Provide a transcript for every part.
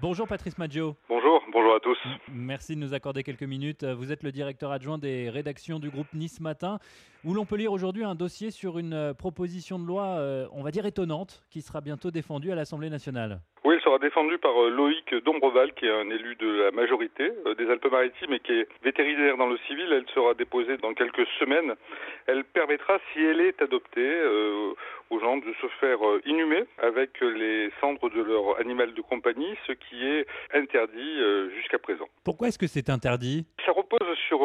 Bonjour Patrice Maggio. Bonjour, bonjour à tous. Merci de nous accorder quelques minutes. Vous êtes le directeur adjoint des rédactions du groupe Nice Matin, où l'on peut lire aujourd'hui un dossier sur une euh, proposition de loi, euh, on va dire étonnante, qui sera bientôt défendue à l'Assemblée nationale. Oui, elle sera défendue par euh, Loïc Dombreval, qui est un élu de la majorité des Alpes-Maritimes et qui est vétérinaire dans le civil. Elle sera déposée dans quelques semaines. Elle permettra, si elle est adoptée, aux gens de se faire inhumer avec les cendres de leur animal de compagnie, ce qui est interdit jusqu'à présent. Pourquoi est-ce que c'est interdit? Ça repose sur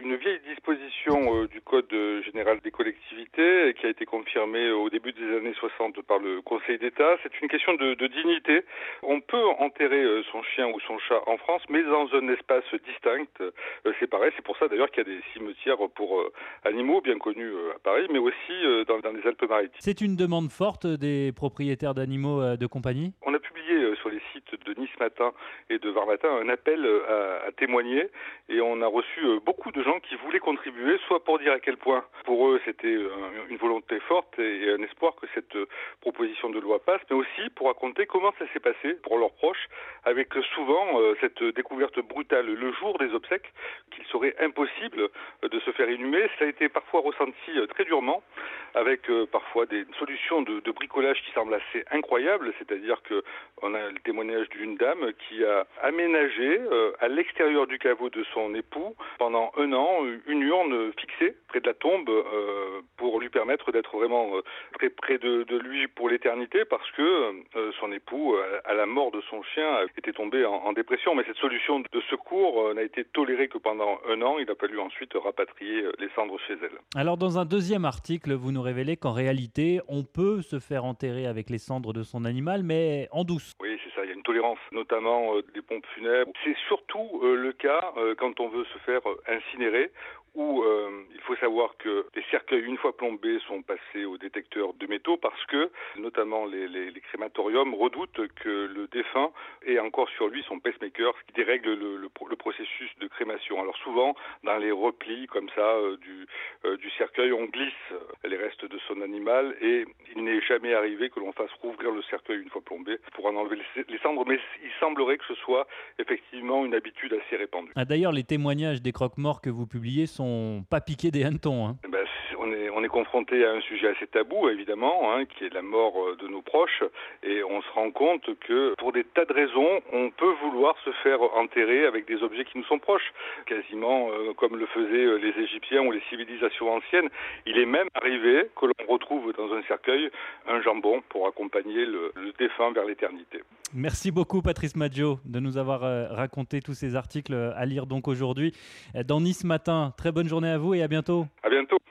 une vieille disposition du Code général des collectivités qui a été confirmée au début des années 60 par le Conseil d'État. C'est une question de, de, dignité. On peut enterrer son chien ou son chat en France, mais dans un espace distinct, séparé. C'est pour ça d'ailleurs qu'il y a des cimetières pour animaux bien connus à Paris, mais aussi dans, dans les Alpes-Maritimes. C'est une demande forte des propriétaires d'animaux de compagnie? On a publié sur les sites de Nice Matin et de Var Matin un appel à, à témoigner et on a reçu beaucoup de gens qui voulaient contribuer, soit pour dire à quel point pour eux c'était une volonté forte et un espoir que cette proposition de loi passe, mais aussi pour raconter comment ça s'est passé pour leurs proches, avec souvent cette découverte brutale le jour des obsèques qu'il serait impossible de se faire inhumer. Ça a été parfois ressenti très durement, avec parfois des solutions de, de bricolage qui semblent assez incroyables, c'est-à-dire que on a le témoignage d'une dame qui a aménagé à l'extérieur du caveau de son époux pendant un an une urne fixée près de la tombe euh, pour lui permettre d'être vraiment euh, très près de, de lui pour l'éternité parce que euh, son époux, à la mort de son chien, était tombé en, en dépression. Mais cette solution de secours n'a été tolérée que pendant un an. Il a fallu ensuite rapatrier les cendres chez elle. Alors dans un deuxième article, vous nous révélez qu'en réalité, on peut se faire enterrer avec les cendres de son animal, mais en douce. Oui, notamment des pompes funèbres. C'est surtout le cas quand on veut se faire incinérer où euh, il faut savoir que les cercueils, une fois plombés, sont passés au détecteur de métaux parce que, notamment les, les, les crématoriums, redoutent que le défunt ait encore sur lui son pacemaker, ce qui dérègle le, processus de crémation. Alors souvent, dans les replis comme ça euh, du, euh, cercueil, on glisse les restes de son animal et il n'est jamais arrivé que l'on fasse rouvrir le cercueil une fois plombé pour en enlever les cendres, mais il semblerait que ce soit effectivement une habitude assez répandue. Ah, D'ailleurs, les témoignages des croque-morts que vous publiez sont pas piqués des hannetons. Hein. Ben, on est, on est confronté à un sujet assez tabou, évidemment, hein, qui est la mort de nos proches, et on se rend compte que pour des tas de raisons, on peut vouloir se faire enterrer avec des objets qui nous sont proches, quasiment euh, comme le faisaient les Égyptiens ou les civilisations anciennes. Il est même arrivé que l'on retrouve dans un cercueil un jambon pour accompagner le, le défunt vers l'éternité. Merci beaucoup Patrice Maggio de nous avoir raconté tous ces articles à lire donc aujourd'hui dans Nice Matin. Très bonne journée à vous et à bientôt. À bientôt.